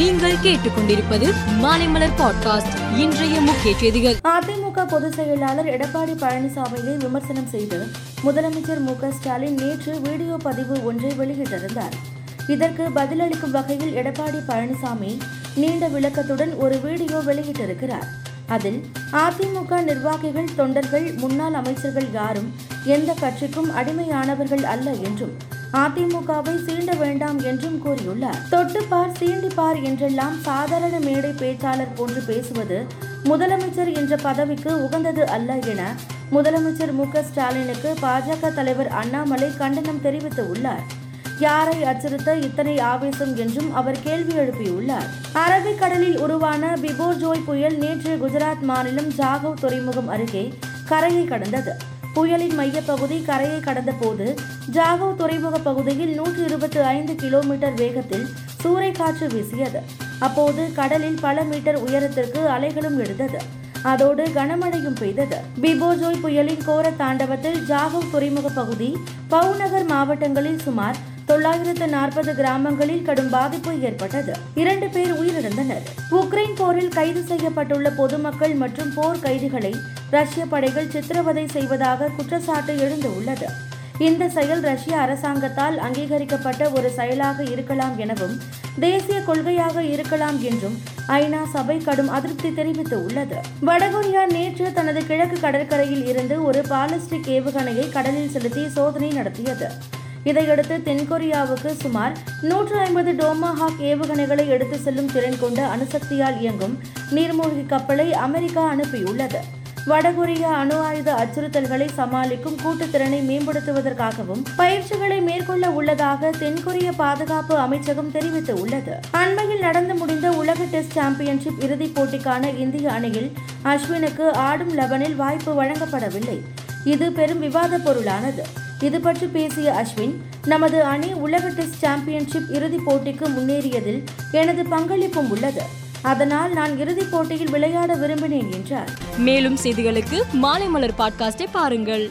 நீங்கள் கேட்டுக்கொண்டிருப்பது மாலைமலர் பாட்காஸ்ட். இன்றைய முக்கிய செய்திகள். அதிமுக பொதுச் செயலாளர் எடப்பாடி பழனிசாமியை விமர்சனம் செய்து முதலமைச்சர் மு ஸ்டாலின் நேற்று வீடியோ பதிவு ஒன்றை வெளியிட்டிருந்தார். இதற்கு பதிலளிக்கும் வகையில் எடப்பாடி பழனிசாமி நீண்ட விளக்கத்துடன் ஒரு வீடியோ வெளியிட்டிருக்கிறார். அதில் அதிமுக நிர்வாகிகள் தொண்டர்கள் முன்னாள் அமைச்சர்கள் யாரும் எந்த கட்சிக்கும் அடிமையானவர்கள் அல்ல என்றும் அதிமுகவை சீண்ட வேண்டாம் என்றும் கூறியுள்ளார். தொட்டுப்பார் சீண்டிப்பார் என்றெல்லாம் சாதாரண மேடை பேச்சாளர் போன்று பேசுவது முதலமைச்சர் என்ற பதவிக்கு உகந்தது அல்ல என முதலமைச்சர் மு ஸ்டாலினுக்கு பாஜக தலைவர் அண்ணாமலை கண்டனம் தெரிவித்துள்ளார். யாரை அச்சுறுத்த இத்தனை ஆவேசம் என்றும் அவர் கேள்வி எழுப்பியுள்ளார். அரபிக்கடலில் உருவான பிபோர்ஜோய் புயல் நேற்று குஜராத் மாநிலம் ஜாகவ் துறைமுகம் அருகே கரையை கடந்தது. புயலின் மையப்பகுதி கரையை கடந்தபோது ஜாகவ் துறைமுக பகுதியில் நூற்றி இருபத்தி ஐந்து கிலோமீட்டர் வேகத்தில் சூறைக்காற்று வீசியது. அப்போது கடலில் பல மீட்டர் உயரத்திற்கு அலைகளும் எழுந்தது. அதோடு கனமழையும் பெய்தது. பிபோஜோய் புயலின் கோர தாண்டவத்தில் ஜாகவ் துறைமுக பகுதி பவுநகர் மாவட்டங்களில் சுமார் தொள்ளாயிரத்து நாற்பது கிராமங்களில் கடும் பாதிப்பு ஏற்பட்டது. இரண்டு பேர் உயிரிழந்தனர். உக்ரைன் போரில் கைது செய்யப்பட்டுள்ள பொதுமக்கள் மற்றும் போர் கைதிகளை ரஷ்ய படைகள் சித்திரவதை செய்வதாக குற்றச்சாட்டு எழுந்துள்ளது. இந்த செயல் ரஷ்ய அரசாங்கத்தால் அங்கீகரிக்கப்பட்ட ஒரு செயலாக இருக்கலாம் எனவும் தேசிய கொள்கையாக இருக்கலாம் என்றும் ஐநா சபை கடும் அதிருப்தி தெரிவித்துள்ளது. வடகொரியா நேற்று தனது கிழக்கு கடற்கரையில் இருந்து ஒரு பாலிஸ்டிக் ஏவுகணையை கடலில் செலுத்தி சோதனை நடத்தியது. இதையடுத்து தென்கொரியாவுக்கு சுமார் நூற்று ஐம்பது டோமாஹாக் ஏவுகணைகளை எடுத்து செல்லும் திறன் கொண்ட அணுசக்தியால் இயங்கும் நீர்மூழ்கி கப்பலை அமெரிக்கா அனுப்பியுள்ளது. வடகொரியா அணு ஆயுத அச்சுறுத்தல்களை சமாளிக்கும் கூட்டுத்திறனை மேம்படுத்துவதற்காகவும் பயிற்சிகளை மேற்கொள்ள உள்ளதாக தென்கொரிய பாதுகாப்பு அமைச்சகம் தெரிவித்துள்ளது. அண்மையில் நடந்து முடிந்த உலக டெஸ்ட் சாம்பியன்ஷிப் இறுதிப் போட்டிக்கான இந்திய அணியில் அஸ்வினுக்கு ஆடும் லெவனில் வாய்ப்பு வழங்கப்படவில்லை. இது பெரும் விவாத பொருளானது. இது பற்றி பேசிய அஸ்வின் நமது அணி உலக டெஸ்ட் சாம்பியன்ஷிப் இறுதிப் போட்டிக்கு முன்னேறியதில் எனது பங்களிப்பும் உள்ளது. அதனால் நான் இறுதிப் போட்டியில் விளையாட விரும்பினேன் என்றார். மேலும் செய்திகளுக்கு மாலை மலர் பாட்காஸ்டை பாருங்கள்.